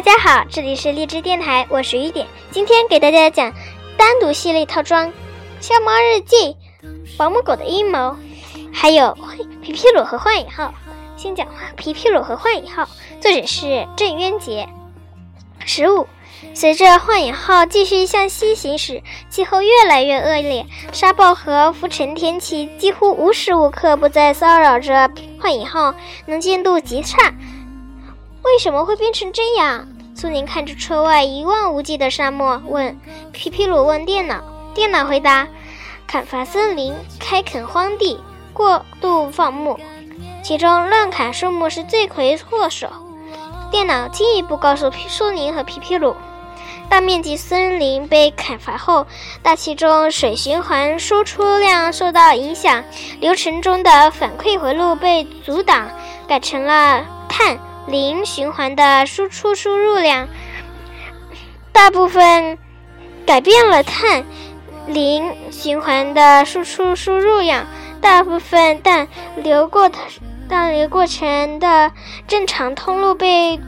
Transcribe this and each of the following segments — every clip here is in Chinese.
大家好，这里是荔枝电台，我是雨点。今天给大家讲单独系列套装《笑猫日记》《保姆狗的阴谋》，还有 皮皮鲁和幻影号。先讲皮皮鲁和幻影号，作者是郑渊洁。十五，随着幻影号继续向西行驶，气候越来越恶劣，沙暴和浮尘天气几乎无时无刻不在骚扰着幻影号，能见度极差。为什么会变成这样？苏宁看着车外一望无际的沙漠，问皮皮鲁问电脑。电脑回答：砍伐森林，开垦荒地，过度放牧，其中乱砍树木是罪魁祸首。电脑进一步告诉苏宁和皮皮鲁，大面积森林被砍伐后，大气中水循环输出量受到影响，流程中的反馈回路被阻挡，改成了碳。零循环的输出输入量，大部分改变了碳零循环的输出输入量，大部分氮流过氮流过程的正常通路被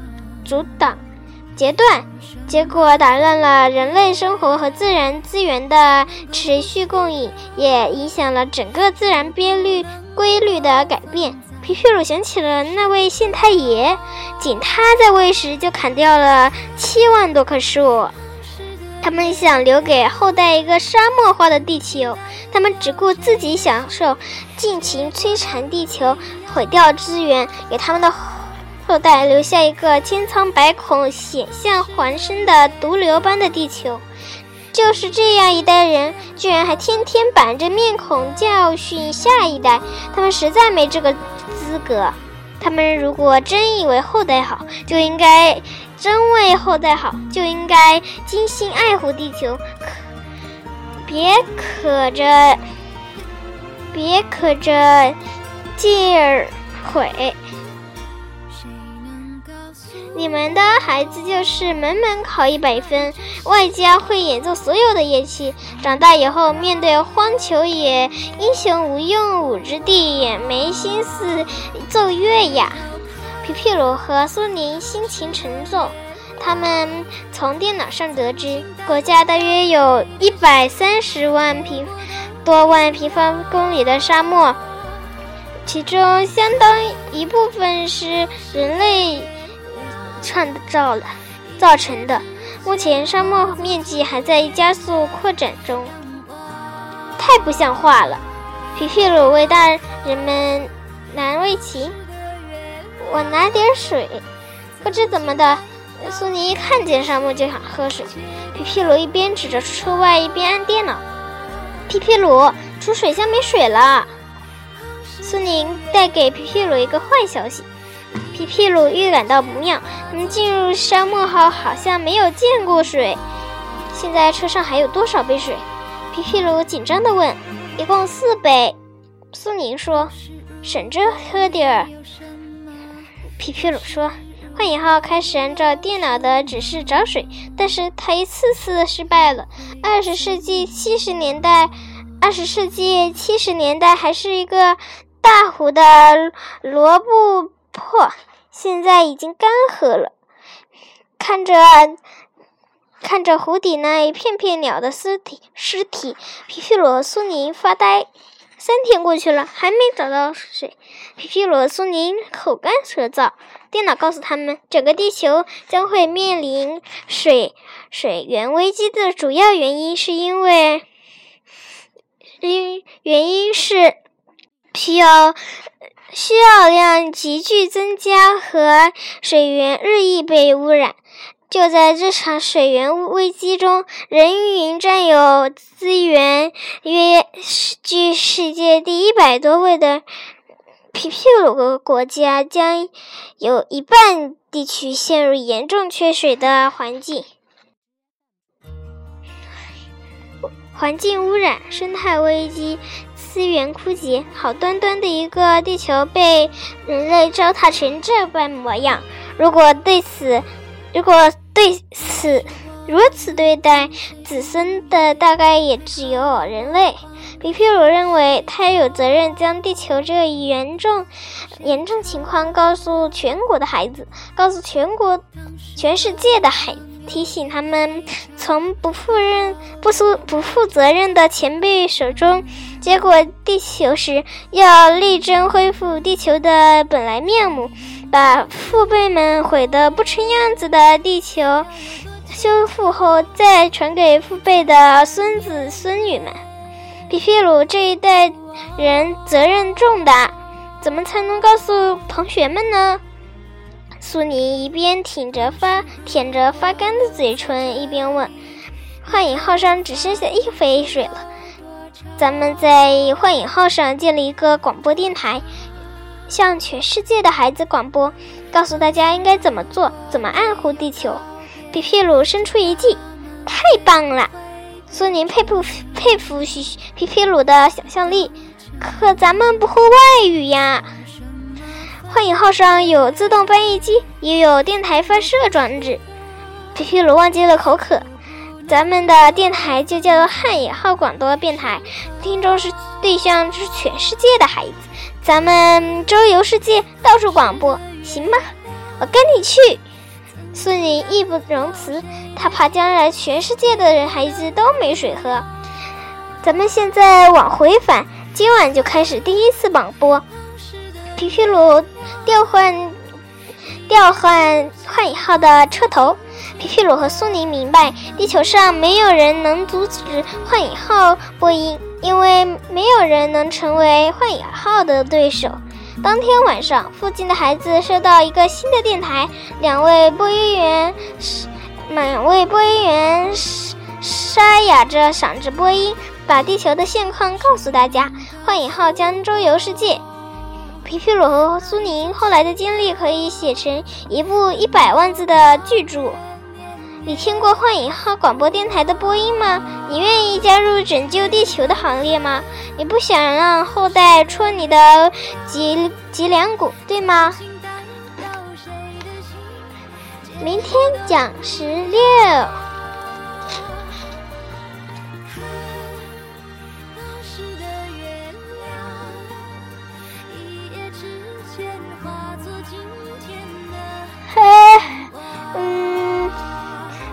阻挡截断，结果打乱了人类生活和自然资源的持续供应，也影响了整个自然编律规律的改变。皮皮鲁想起了那位县太爷，仅他在位时就砍掉了七万多棵树。他们想留给后代一个沙漠化的地球，他们只顾自己享受，尽情摧残地球，毁掉资源，给他们的后代留下一个千疮百孔、险象环生的毒瘤般的地球。就是这样一代人，居然还天天板着面孔教训下一代，他们实在没这个资格。他们如果真以为后代好，就应该真为后代好，就应该精心爱护地球，可别可着，别可着劲儿毁。你们的孩子就是门门考一百分，外加会演奏所有的乐器，长大以后面对荒丘野英雄无用武之地，也没心思奏乐呀。皮皮鲁和苏宁心情沉重，他们从电脑上得知，国家大约有一百三十万平多万平方公里的沙漠，其中相当一部分是人类。创造了造成的，目前沙漠面积还在加速扩展中，太不像话了！皮皮鲁为大人们难为情，我拿点水。不知怎么的，苏尼一看见沙漠就想喝水。皮皮鲁一边指着车外，一边按电脑。皮皮鲁，储水箱没水了。苏宁带给皮皮鲁一个坏消息。皮皮鲁预感到不妙，他们进入沙漠后好像没有见过水。现在车上还有多少杯水？皮皮鲁紧张地问。一共四杯。苏宁说：“省着喝点儿。”皮皮鲁说：“幻影号开始按照电脑的指示找水，但是他一次次失败了。二十世纪七十年代，二十世纪七十年代还是一个大湖的罗布。”泊，现在已经干涸了。看着看着湖底那一片片鸟的尸体，尸体，皮皮鲁、苏宁发呆。三天过去了，还没找到水。皮皮鲁、苏宁口干舌燥。电脑告诉他们，整个地球将会面临水水源危机的主要原因，是因为因原因是需要。需要量急剧增加和水源日益被污染。就在这场水源危机中，人云占有资源约居世界第一百多位的皮皮鲁国家，将有一半地区陷入严重缺水的环境。环境污染、生态危机。资源枯竭，好端端的一个地球被人类糟蹋成这般模样。如果对此，如果对此如此对待子孙的，大概也只有人类。比皮鲁认为他有责任将地球这一严重、严重情况告诉全国的孩子，告诉全国、全世界的孩子，提醒他们从不负任、不负不负责任的前辈手中接过地球时，要力争恢复地球的本来面目，把父辈们毁得不成样子的地球修复后，再传给父辈的孙子孙女们。皮皮鲁这一代人责任重大，怎么才能告诉同学们呢？苏宁一边挺着发舔着发干的嘴唇，一边问：“幻影号上只剩下一杯水了，咱们在幻影号上建立一个广播电台，向全世界的孩子广播，告诉大家应该怎么做，怎么爱护地球。”皮皮鲁伸出一计，太棒了！苏宁佩服佩服皮皮鲁的想象力，可咱们不会外语呀。幻影号上有自动翻译机，也有电台发射装置。皮皮鲁忘记了口渴，咱们的电台就叫做幻影号广播电台，听众是对象是全世界的孩子，咱们周游世界，到处广播，行吗？我跟你去。苏宁义不容辞，他怕将来全世界的人孩子都没水喝。咱们现在往回返，今晚就开始第一次广播。皮皮鲁调换调换幻影号的车头。皮皮鲁和苏宁明白，地球上没有人能阻止幻影号播音，因为没有人能成为幻影号的对手。当天晚上，附近的孩子收到一个新的电台，两位播音员，两位播音员沙哑着嗓子播音，把地球的现况告诉大家。幻影号将周游世界。皮皮鲁和苏宁后来的经历可以写成一部一百万字的巨著。你听过幻影号广播电台的播音吗？你愿意加入拯救地球的行列吗？你不想让后代戳你的脊脊梁骨，对吗？明天讲十六。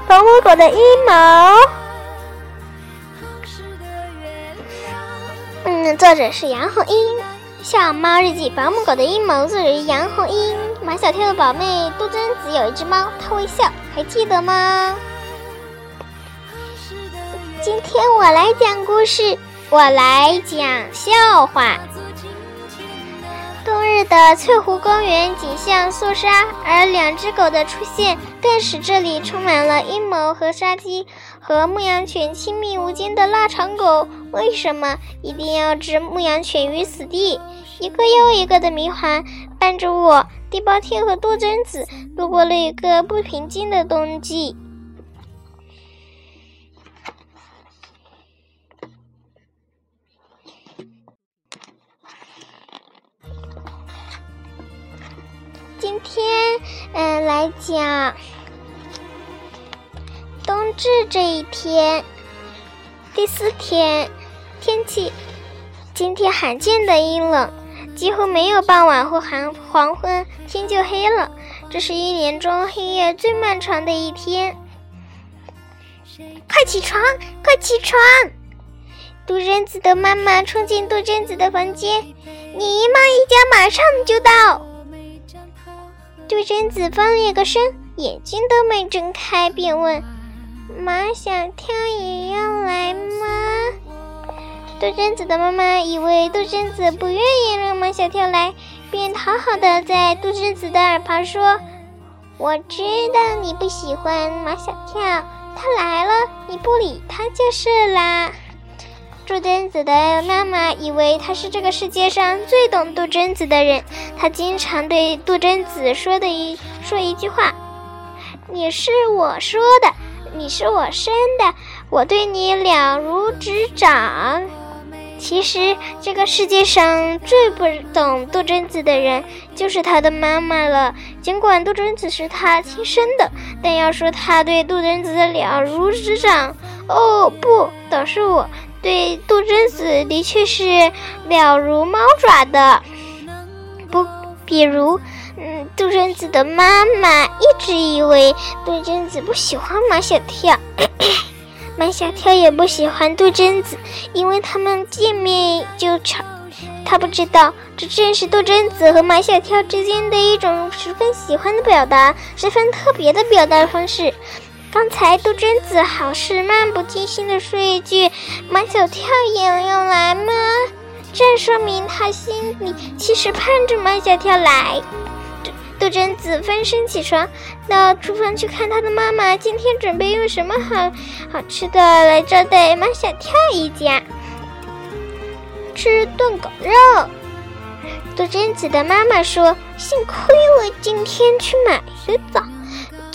保姆狗的阴谋。嗯，作者是杨红樱，《小猫日记》保姆狗的阴谋，作者杨红樱。马小跳的宝妹杜真子有一只猫，它微笑，还记得吗？今天我来讲故事，我来讲笑话。的翠湖公园景象肃杀，而两只狗的出现更使这里充满了阴谋和杀机。和牧羊犬亲密无间的腊肠狗，为什么一定要置牧羊犬于死地？一个又一个的谜团伴着我，地包天和杜真子度过了一个不平静的冬季。今天，嗯，来讲冬至这一天，第四天，天气今天罕见的阴冷，几乎没有傍晚或寒黄昏，天就黑了。这是一年中黑夜最漫长的一天。快起床，快起床！杜真子的妈妈冲进杜真子的房间，你姨妈一家马上就到。杜真子翻了一个身，眼睛都没睁开，便问：“马小跳也要来吗？”杜真子的妈妈以为杜真子不愿意让马小跳来，便讨好的在杜真子的耳旁说：“我知道你不喜欢马小跳，他来了你不理他就是啦。”杜真子的妈妈以为他是这个世界上最懂杜真子的人，他经常对杜真子说的一说一句话：“你是我说的，你是我生的，我对你了如指掌。”其实这个世界上最不懂杜真子的人就是他的妈妈了。尽管杜真子是他亲生的，但要说他对杜真子了如指掌，哦不，倒是我。对杜真子的确是了如猫爪的。不，比如，嗯，杜真子的妈妈一直以为杜真子不喜欢马小跳，马小跳也不喜欢杜真子，因为他们见面就吵。他不知道，这正是杜真子和马小跳之间的一种十分喜欢的表达，十分特别的表达方式。刚才杜真子好是漫不经心地说一句：“马小跳也要来吗？”这说明他心里其实盼着马小跳来。杜杜真子翻身起床，到厨房去看他的妈妈今天准备用什么好好吃的来招待马小跳一家。吃炖狗肉。杜真子的妈妈说：“幸亏我今天去买的早，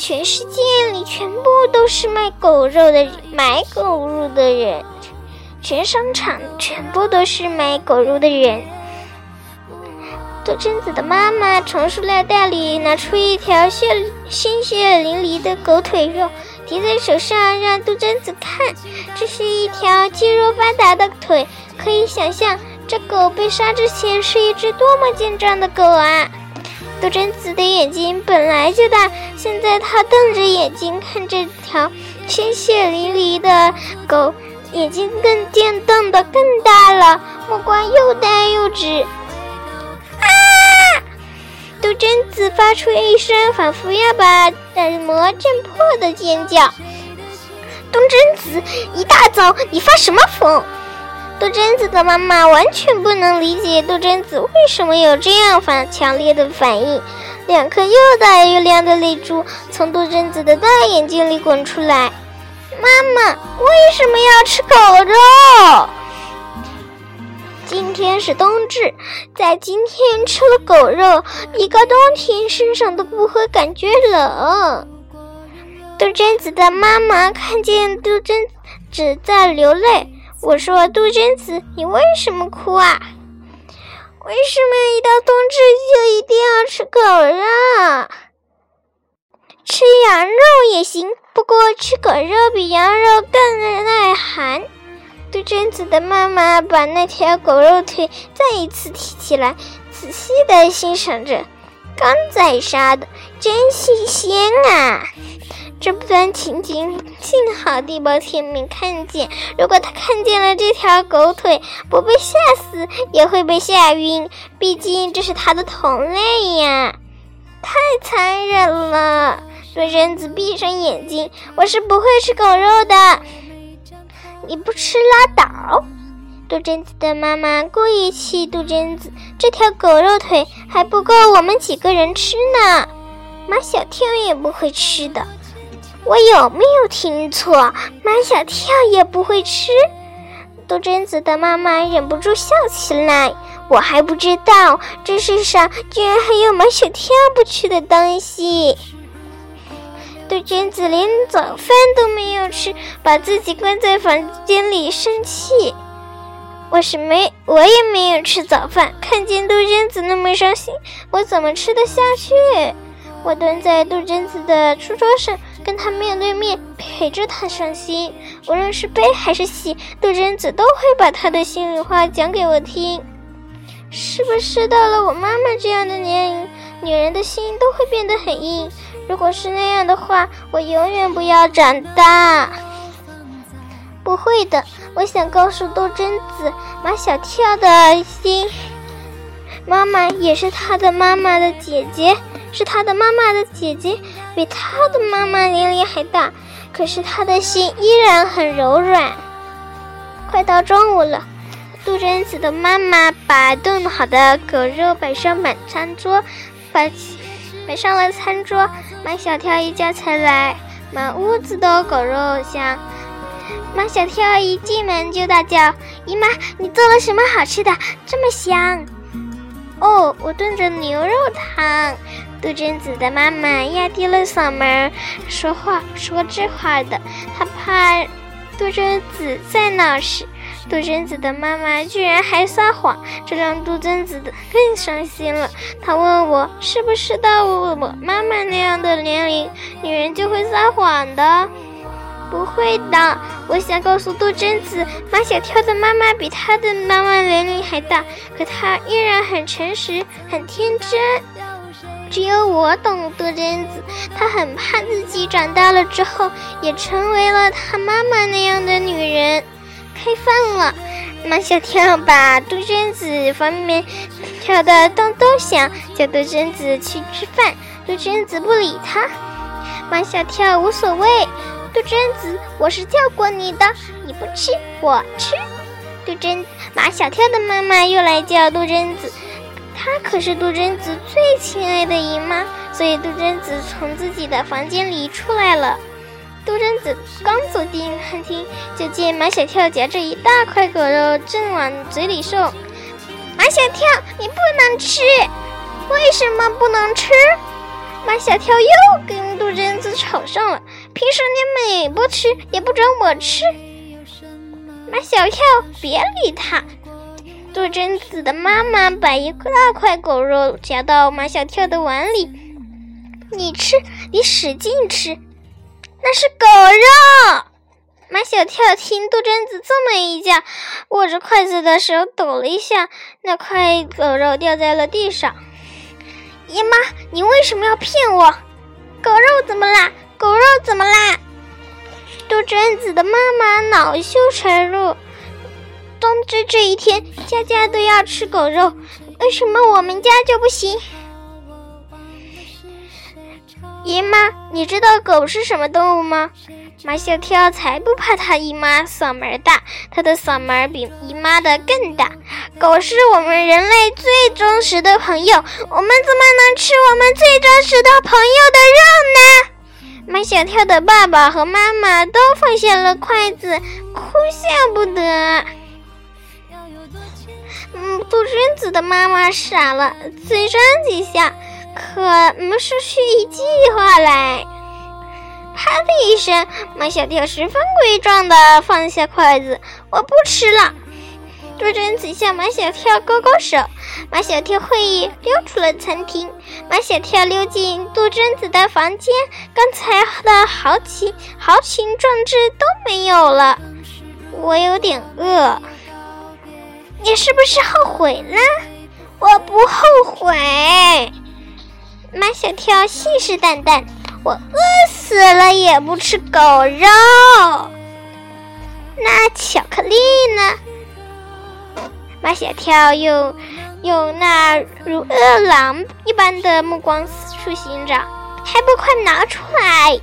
全世界里全部都是卖狗肉的，买狗肉的人，全商场全部都是买狗肉的人。”杜真子的妈妈从塑料袋里拿出一条血鲜血淋漓的狗腿肉，提在手上让杜真子看，这是一条肌肉发达的腿。可以想象，这狗被杀之前是一只多么健壮的狗啊！杜真子的眼睛本来就大，现在他瞪着眼睛看这条鲜血淋漓的狗，眼睛更电瞪得更大了，目光又呆又直。啊！杜真子发出一声仿佛要把耳膜震破的尖叫。杜真子，一大早你发什么疯？杜真子的妈妈完全不能理解杜真子为什么有这样反强烈的反应，两颗又大又亮的泪珠从杜真子的大眼睛里滚出来。妈妈为什么要吃狗肉？今天是冬至，在今天吃了狗肉，一个冬天身上都不会感觉冷。杜真子的妈妈看见杜真子在流泪。我说：“杜鹃子，你为什么哭啊？为什么一到冬至就一定要吃狗肉？吃羊肉也行，不过吃狗肉比羊肉更耐寒。”杜鹃子的妈妈把那条狗肉腿再一次提起来，仔细地欣赏着，刚宰杀的，真新鲜啊！这段情景幸好地包天没看见。如果他看见了这条狗腿，不被吓死也会被吓晕。毕竟这是他的同类呀！太残忍了！杜真子闭上眼睛，我是不会吃狗肉的。你不吃拉倒！杜真子的妈妈故意气杜真子，这条狗肉腿还不够我们几个人吃呢。马小跳也不会吃的。我有没有听错？马小跳也不会吃。杜真子的妈妈忍不住笑起来。我还不知道这世上居然还有马小跳不吃的东西。杜真子连早饭都没有吃，把自己关在房间里生气。我是没，我也没有吃早饭。看见杜真子那么伤心，我怎么吃得下去？我蹲在杜真子的书桌上。跟他面对面，陪着他伤心。无论是悲还是喜，杜真子都会把他的心里话讲给我听。是不是到了我妈妈这样的年龄，女人的心都会变得很硬？如果是那样的话，我永远不要长大。不会的，我想告诉杜真子，马小跳的心，妈妈也是他的妈妈的姐姐。是他的妈妈的姐姐，比他的妈妈年龄还大，可是他的心依然很柔软。快到中午了，杜真子的妈妈把炖好的狗肉摆上满餐桌，摆摆上了餐桌。马小跳一家才来，满屋子都狗肉香。马小跳一进门就大叫：“姨妈，你做了什么好吃的，这么香？”哦，我炖着牛肉汤。杜真子的妈妈压低了嗓门说话，说这话的，她怕杜真子再闹事。杜真子的妈妈居然还撒谎，这让杜真子更伤心了。她问我，是不是到我妈妈那样的年龄，女人就会撒谎的？不会的。我想告诉杜真子，马小跳的妈妈比他的妈妈年龄还大，可她依然很诚实，很天真。只有我懂杜真子，她很怕自己长大了之后也成为了她妈妈那样的女人。开饭了，马小跳把杜真子方便面跳的咚咚响，叫杜真子去吃饭。杜真子不理他，马小跳无所谓。杜真子，我是叫过你的，你不吃我吃。杜真马小跳的妈妈又来叫杜真子，她可是杜真子最亲爱的姨妈，所以杜真子从自己的房间里出来了。杜真子刚走进餐厅，就见马小跳夹着一大块狗肉正往嘴里送。马小跳，你不能吃，为什么不能吃？马小跳又跟杜真子吵上了。平时你每不吃，也不准我吃。马小跳，别理他。杜真子的妈妈把一大块狗肉夹到马小跳的碗里，你吃，你使劲吃。那是狗肉！马小跳听杜真子这么一叫，握着筷子的手抖了一下，那块狗肉掉在了地上。姨妈，你为什么要骗我？狗肉怎么啦？狗肉怎么啦？杜真子的妈妈恼羞成怒。冬至这一天，家家都要吃狗肉，为什么我们家就不行？姨妈，你知道狗是什么动物吗？马小跳才不怕他姨妈嗓门大，他的嗓门比姨妈的更大。狗是我们人类最忠实的朋友，我们怎么能吃我们最忠实的朋友的肉呢？马小跳的爸爸和妈妈都放下了筷子，哭笑不得。杜鹃子的妈妈傻了，嘴张几下。可没说出一句话来，啪的一声，马小跳十分贵重的放下筷子，我不吃了。杜真子向马小跳勾勾手，马小跳会意溜出了餐厅。马小跳溜进杜真子的房间，刚才的豪情豪情壮志都没有了。我有点饿，你是不是后悔了？我不后悔。马小跳信誓旦旦：“我饿死了也不吃狗肉。”那巧克力呢？马小跳用用那如饿狼一般的目光四处寻找，还不快拿出来！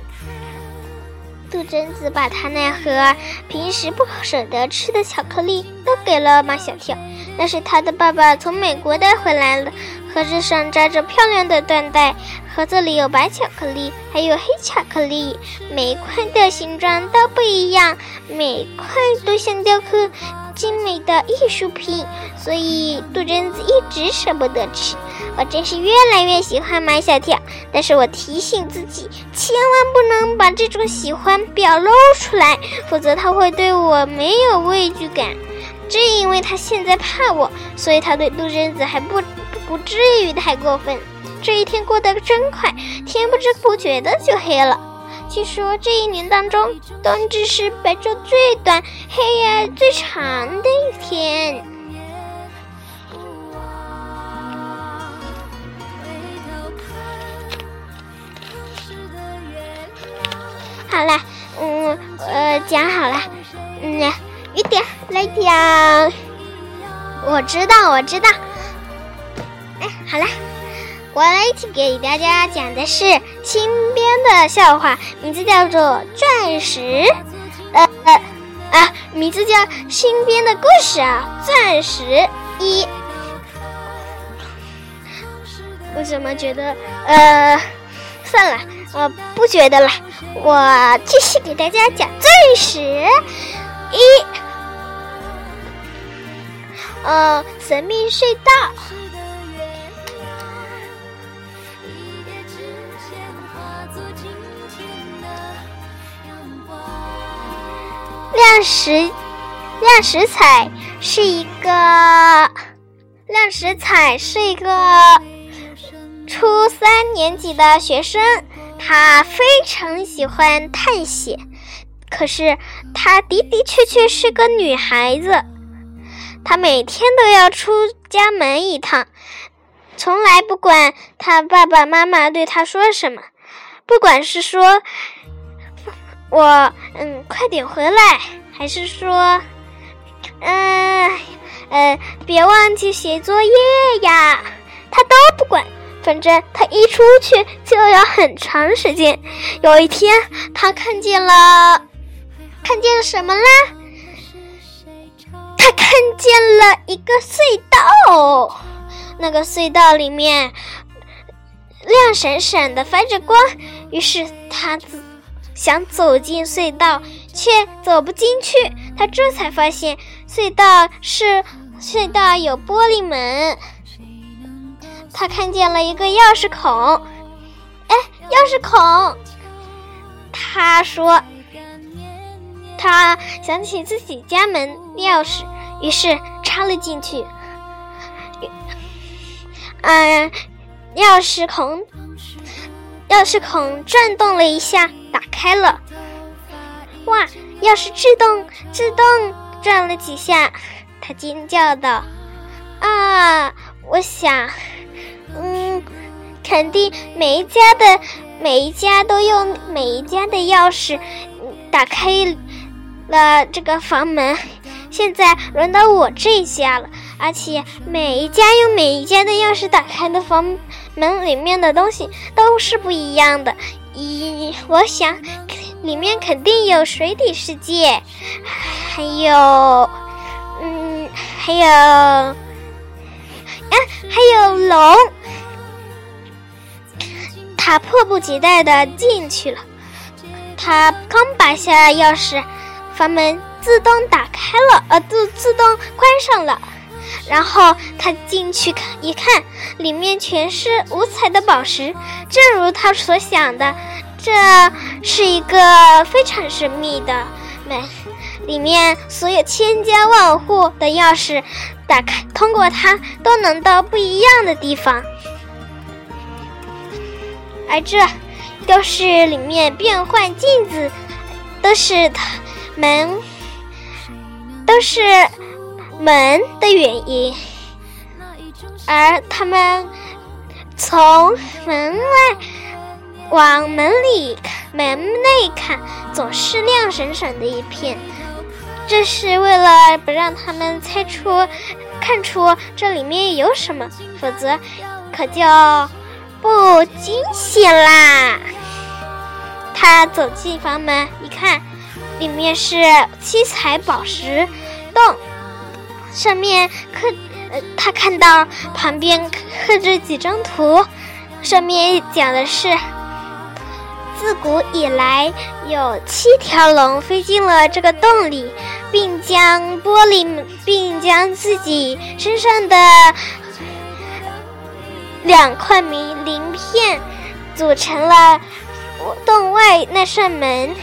杜真子把他那盒平时不舍得吃的巧克力都给了马小跳，那是他的爸爸从美国带回来的。盒子上扎着漂亮的缎带，盒子里有白巧克力，还有黑巧克力，每一块的形状都不一样，每块都像雕刻精美的艺术品，所以杜真子一直舍不得吃。我真是越来越喜欢马小跳，但是我提醒自己，千万不能把这种喜欢表露出来，否则他会对我没有畏惧感。正因为他现在怕我，所以他对杜真子还不。不至于太过分。这一天过得真快，天不知不觉的就黑了。据说这一年当中，冬至是白昼最短、黑夜最长的一天。好了，嗯，呃，讲好了，嗯，雨点来讲。我知道，我知道。哎，好了，我来一起给大家讲的是清的笑话，名字叫做《钻石》。呃呃啊，名字叫新编的故事啊，《钻石一》。我怎么觉得？呃，算了，我不觉得了。我继续给大家讲《钻石一》。呃，神秘隧道。亮石，亮石彩是一个亮石彩是一个初三年级的学生，他非常喜欢探险。可是她的的确确是个女孩子，她每天都要出家门一趟，从来不管她爸爸妈妈对她说什么，不管是说“我嗯快点回来”，还是说“嗯呃别忘记写作业呀”，他都不管。反正他一出去就要很长时间。有一天，他看见了，看见什么啦？他看见了一个隧道，那个隧道里面亮闪闪的，发着光。于是他自想走进隧道，却走不进去。他这才发现，隧道是隧道有玻璃门。他看见了一个钥匙孔，哎，钥匙孔。他说，他想起自己家门钥匙，于是插了进去。嗯，钥匙孔，钥匙孔转动了一下，打开了。哇，钥匙自动自动转了几下，他尖叫道：“啊，我想。”嗯，肯定每一家的每一家都用每一家的钥匙打开了这个房门。现在轮到我这家了，而且每一家用每一家的钥匙打开的房门里面的东西都是不一样的。一，我想里面肯定有水底世界，还有，嗯，还有，啊，还有龙。他迫不及待地进去了。他刚拔下钥匙，房门自动打开了，呃，自自动关上了。然后他进去看一看，里面全是五彩的宝石，正如他所想的，这是一个非常神秘的门，里面所有千家万户的钥匙打开，通过它都能到不一样的地方。而这都是里面变换镜子，都是它门，都是门的原因。而他们从门外往门里，门内看，总是亮闪闪的一片。这是为了不让他们猜出、看出这里面有什么，否则可就。不惊险啦！他走进房门一看，里面是七彩宝石洞，上面刻……呃，他看到旁边刻着几张图，上面讲的是：自古以来，有七条龙飞进了这个洞里，并将玻璃，并将自己身上的。两块明鳞片组成了洞外那扇门，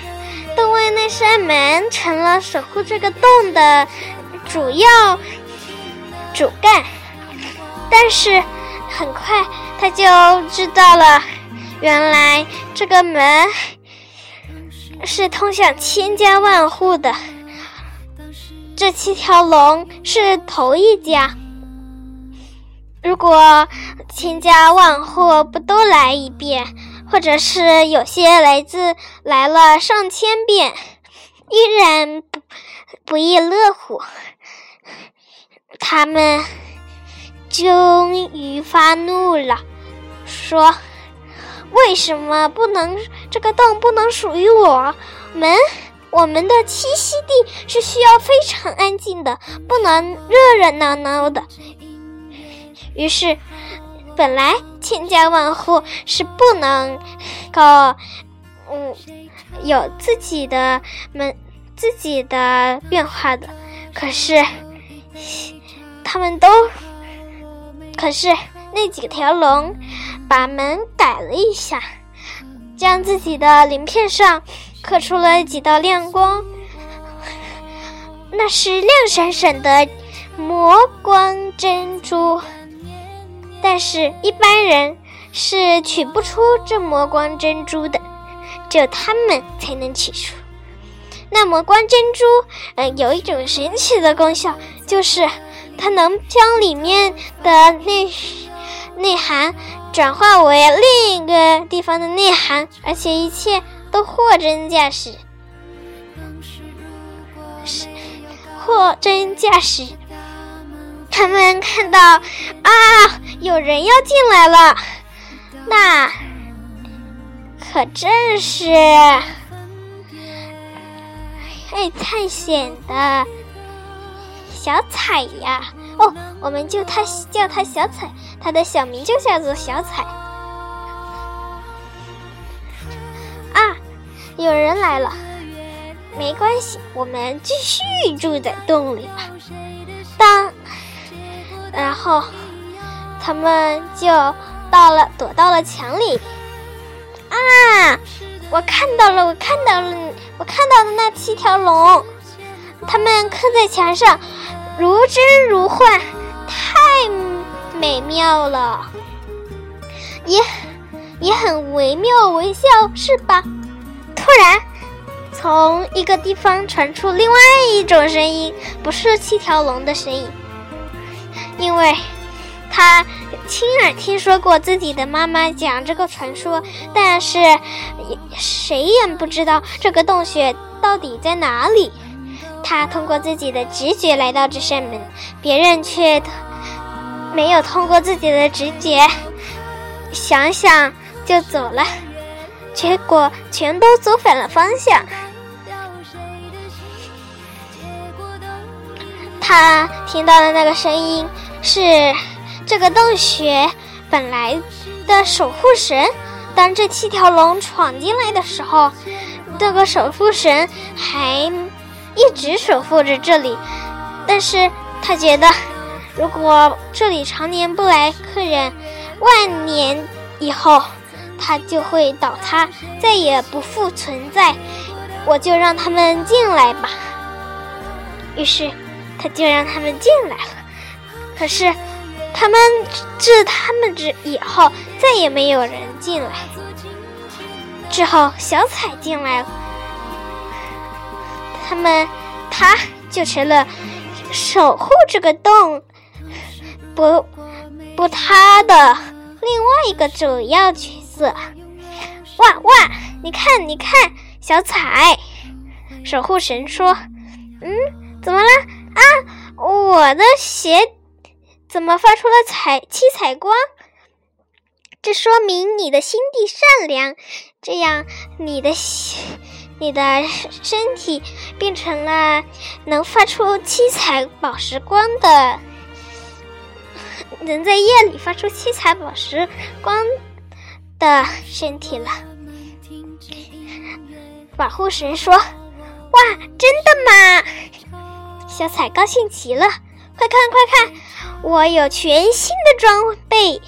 洞外那扇门成了守护这个洞的主要主干。但是很快他就知道了，原来这个门是通向千家万户的。这七条龙是头一家。如果千家万户不都来一遍，或者是有些来自来了上千遍，依然不不亦乐乎。他们终于发怒了，说：“为什么不能这个洞不能属于我们？我们的栖息地是需要非常安静的，不能热热闹闹的。”于是，本来千家万户是不能够，嗯，有自己的门、自己的变化的。可是，他们都，可是那几条龙把门改了一下，将自己的鳞片上刻出了几道亮光，那是亮闪闪的魔光珍珠。但是，一般人是取不出这魔光珍珠的，只有他们才能取出。那魔光珍珠，嗯，有一种神奇的功效，就是它能将里面的内内涵转化为另一个地方的内涵，而且一切都货真价实。是货真价实。他们看到啊，有人要进来了，那可正是爱探险的小彩呀！哦，我们就他叫他小彩，他的小名就叫做小彩。啊，有人来了，没关系，我们继续住在洞里吧。当。然后，他们就到了，躲到了墙里。啊！我看到了，我看到了，我看到的那七条龙，它们刻在墙上，如真如幻，太美妙了，也也很惟妙惟肖，是吧？突然，从一个地方传出另外一种声音，不是七条龙的声音。因为他亲耳听说过自己的妈妈讲这个传说，但是谁也不知道这个洞穴到底在哪里。他通过自己的直觉来到这扇门，别人却没有通过自己的直觉，想想就走了，结果全都走反了方向。他听到的那个声音。是这个洞穴本来的守护神。当这七条龙闯进来的时候，这个守护神还一直守护着这里。但是他觉得，如果这里常年不来客人，万年以后它就会倒塌，再也不复存在。我就让他们进来吧。于是，他就让他们进来了。可是，他们自他们之以后，再也没有人进来。之后，小彩进来了，他们他就成了守护这个洞不不塌的另外一个主要角色。哇哇！你看，你看，小彩，守护神说：“嗯，怎么了啊？我的鞋。”怎么发出了彩七彩光？这说明你的心地善良，这样你的你的身体变成了能发出七彩宝石光的，能在夜里发出七彩宝石光的身体了。保护神说：“哇，真的吗？”小彩高兴极了，快看快看！我有全新的装备，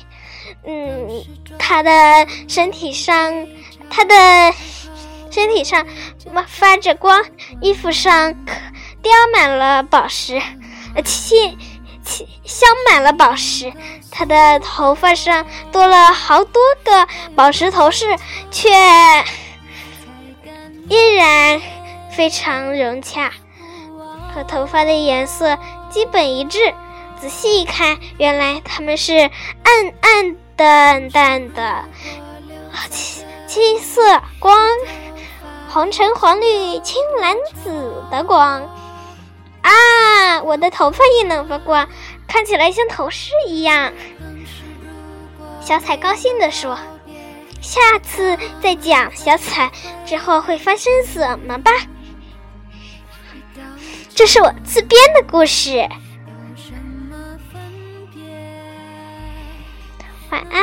嗯，他的身体上，他的身体上发着光，衣服上雕满了宝石，呃，镶镶镶满了宝石。他的头发上多了好多个宝石头饰，却依然非常融洽，和头发的颜色基本一致。仔细一看，原来他们是暗暗淡淡的七七色光，红橙黄绿青蓝紫的光啊！我的头发也能发光，看起来像头饰一样。小彩高兴地说：“下次再讲小彩之后会发生什么吧。”这是我自编的故事。晚安。